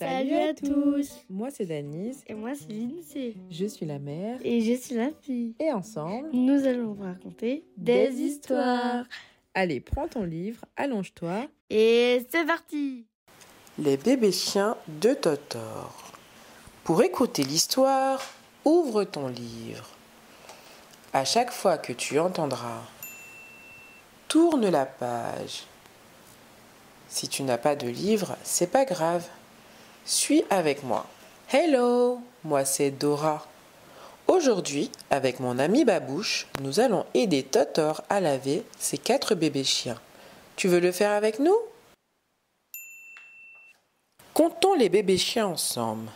Salut à tous Moi c'est Danise. Et moi c'est Lindsay. Je suis la mère. Et je suis la fille. Et ensemble, nous allons vous raconter des, histoires. Allez, prends ton livre, allonge-toi. Et c'est parti Les bébés chiens de Totor. Pour écouter l'histoire, ouvre ton livre. À chaque fois que tu entendras, tourne la page. Si tu n'as pas de livre, c'est pas grave. Suis avec moi. Hello, moi c'est Dora. Aujourd'hui, avec mon ami Babouche, nous allons aider Totor à laver ses quatre bébés chiens. Tu veux le faire avec nous? Comptons les bébés chiens ensemble.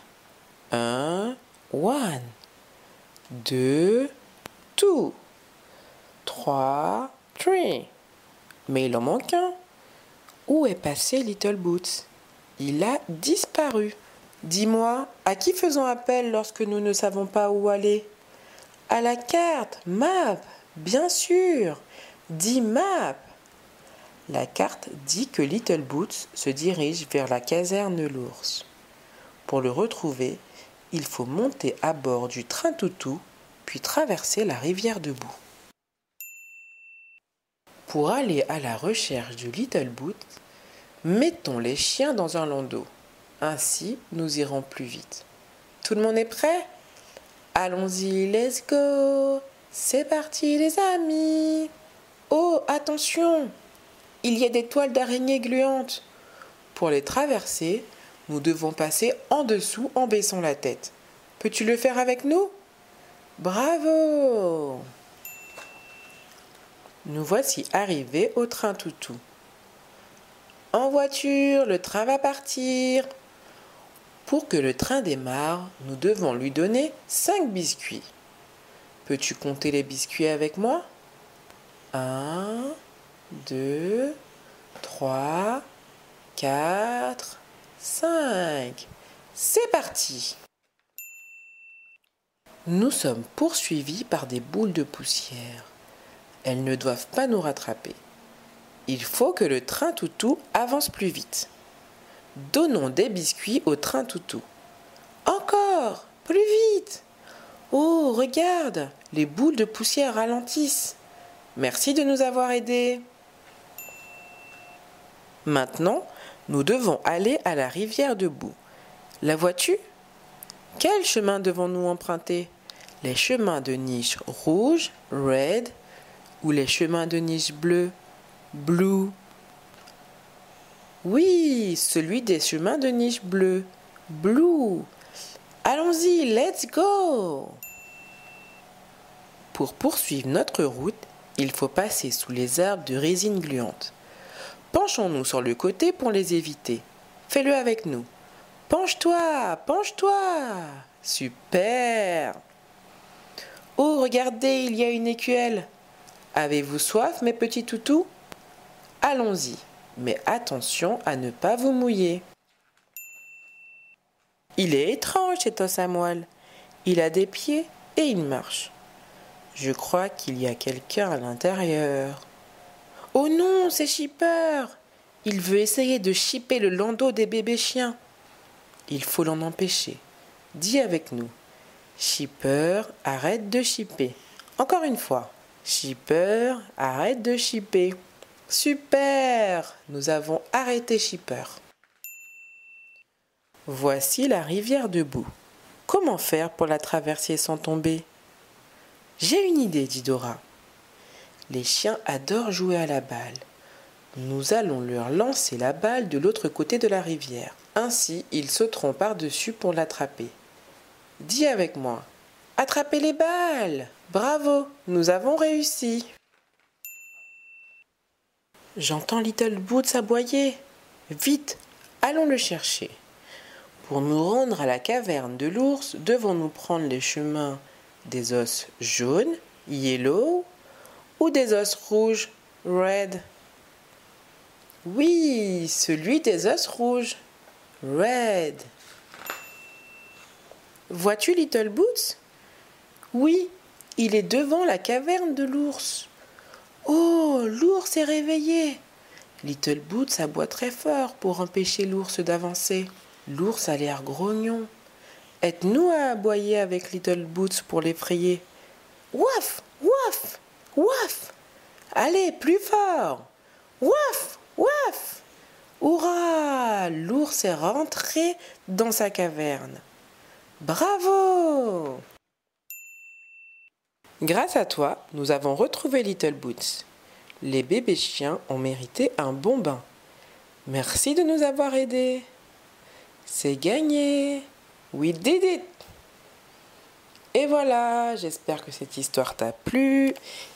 Un, one. Deux, two. Trois, three. Mais il en manque un. Où est passé Little Boots? Il a disparu. Dis-moi, à qui faisons appel lorsque nous ne savons pas où aller? À la carte, map, bien sûr. Dis map. La carte dit que Little Boots se dirige vers la caserne l'ours. Pour le retrouver, il faut monter à bord du train toutou, puis traverser la rivière debout. Pour aller à la recherche du Little Boot, mettons les chiens dans un landau. Ainsi, nous irons plus vite. Tout le monde est prêt? Allons-y, let's go C'est parti les amis Oh, attention Il y a des toiles d'araignée gluantes. Pour les traverser, nous devons passer en dessous en baissant la tête. Peux-tu le faire avec nous? Bravo nous voici arrivés au train toutou. En voiture, le train va partir. Pour que le train démarre, nous devons lui donner cinq biscuits. Peux-tu compter les biscuits avec moi? Un, deux, trois, quatre, cinq. C'est parti Nous sommes poursuivis par des boules de poussière. Elles ne doivent pas nous rattraper. Il faut que le train toutou avance plus vite. Donnons des biscuits au train toutou. Encore Plus vite Oh, regarde Les boules de poussière ralentissent. Merci de nous avoir aidés. Maintenant, nous devons aller à la rivière de boue. La vois-tu? Quel chemin devons-nous emprunter? Les chemins de niche rouge, red, ou les chemins de niche bleu, blue. Oui, celui des chemins de niche bleu, blue. Allons-y, let's go. Pour poursuivre notre route, il faut passer sous les arbres de résine gluante. Penchons-nous sur le côté pour les éviter. Fais-le avec nous. Penche-toi, penche-toi. Super. Oh, regardez, il y a une écuelle. Avez-vous soif, mes petits toutous? Allons-y, mais attention à ne pas vous mouiller. Il est étrange cet os à moelle. Il a des pieds et il marche. Je crois qu'il y a quelqu'un à l'intérieur. Oh non, c'est Shipper Il veut essayer de chipper le landau des bébés chiens. Il faut l'en empêcher. Dis avec nous. Shipper, arrête de chipper. Encore une fois. Shipper, arrête de chipper. Super Nous avons arrêté Shipper. Voici la rivière debout. Comment faire pour la traverser sans tomber? J'ai une idée, dit Dora. Les chiens adorent jouer à la balle. Nous allons leur lancer la balle de l'autre côté de la rivière. Ainsi, ils sauteront par-dessus pour l'attraper. Dis avec moi. Attrapez les balles Bravo, nous avons réussi. J'entends Little Boots aboyer. Vite, allons le chercher. Pour nous rendre à la caverne de l'ours, devons-nous prendre les chemins des os jaunes, yellow, ou des os rouges, red? Oui, celui des os rouges, red. Vois-tu Little Boots? Oui, il est devant la caverne de l'ours. Oh, l'ours est réveillé. Little Boots aboie très fort pour empêcher l'ours d'avancer. L'ours a l'air grognon. Aide-nous à aboyer avec Little Boots pour l'effrayer? Waf, waf, waf. Allez, plus fort. Waf, waf. Hurrah L'ours est rentré dans sa caverne. Bravo Grâce à toi, nous avons retrouvé Little Boots. Les bébés chiens ont mérité un bon bain. Merci de nous avoir aidés. C'est gagné. We did it. Et voilà, j'espère que cette histoire t'a plu.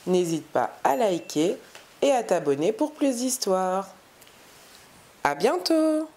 N'hésite pas à liker et à t'abonner pour plus d'histoires. À bientôt